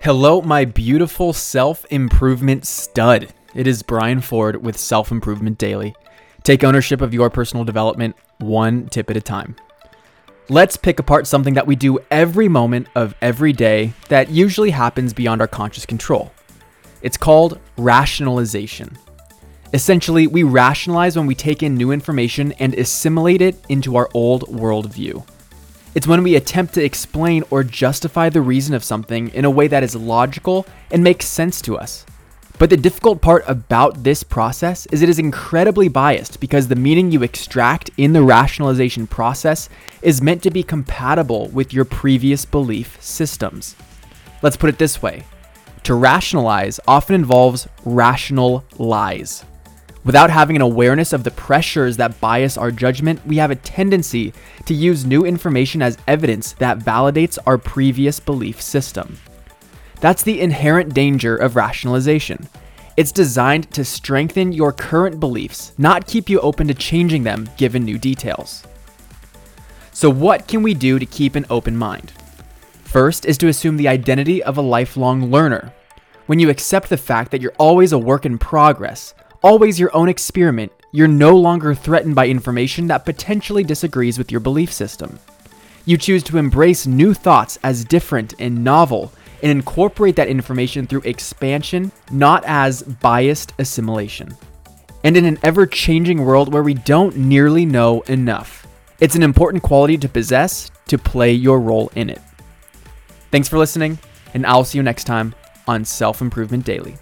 Hello, my beautiful self improvement stud. It is Brian Ford with Self Improvement Daily. Take ownership of your personal development one tip at a time. Let's pick apart something that we do every moment of every day that usually happens beyond our conscious control. It's called rationalization. Essentially, we rationalize when we take in new information and assimilate it into our old worldview. It's when we attempt to explain or justify the reason of something in a way that is logical and makes sense to us. But the difficult part about this process is it is incredibly biased because the meaning you extract in the rationalization process is meant to be compatible with your previous belief systems. Let's put it this way to rationalize often involves rational lies. Without having an awareness of the pressures that bias our judgment, we have a tendency to use new information as evidence that validates our previous belief system. That's the inherent danger of rationalization. It's designed to strengthen your current beliefs, not keep you open to changing them given new details. So, what can we do to keep an open mind? First is to assume the identity of a lifelong learner. When you accept the fact that you're always a work in progress, always your own experiment, you're no longer threatened by information that potentially disagrees with your belief system. You choose to embrace new thoughts as different and novel and incorporate that information through expansion, not as biased assimilation. And in an ever changing world where we don't nearly know enough, it's an important quality to possess to play your role in it. Thanks for listening, and I'll see you next time on Self Improvement Daily.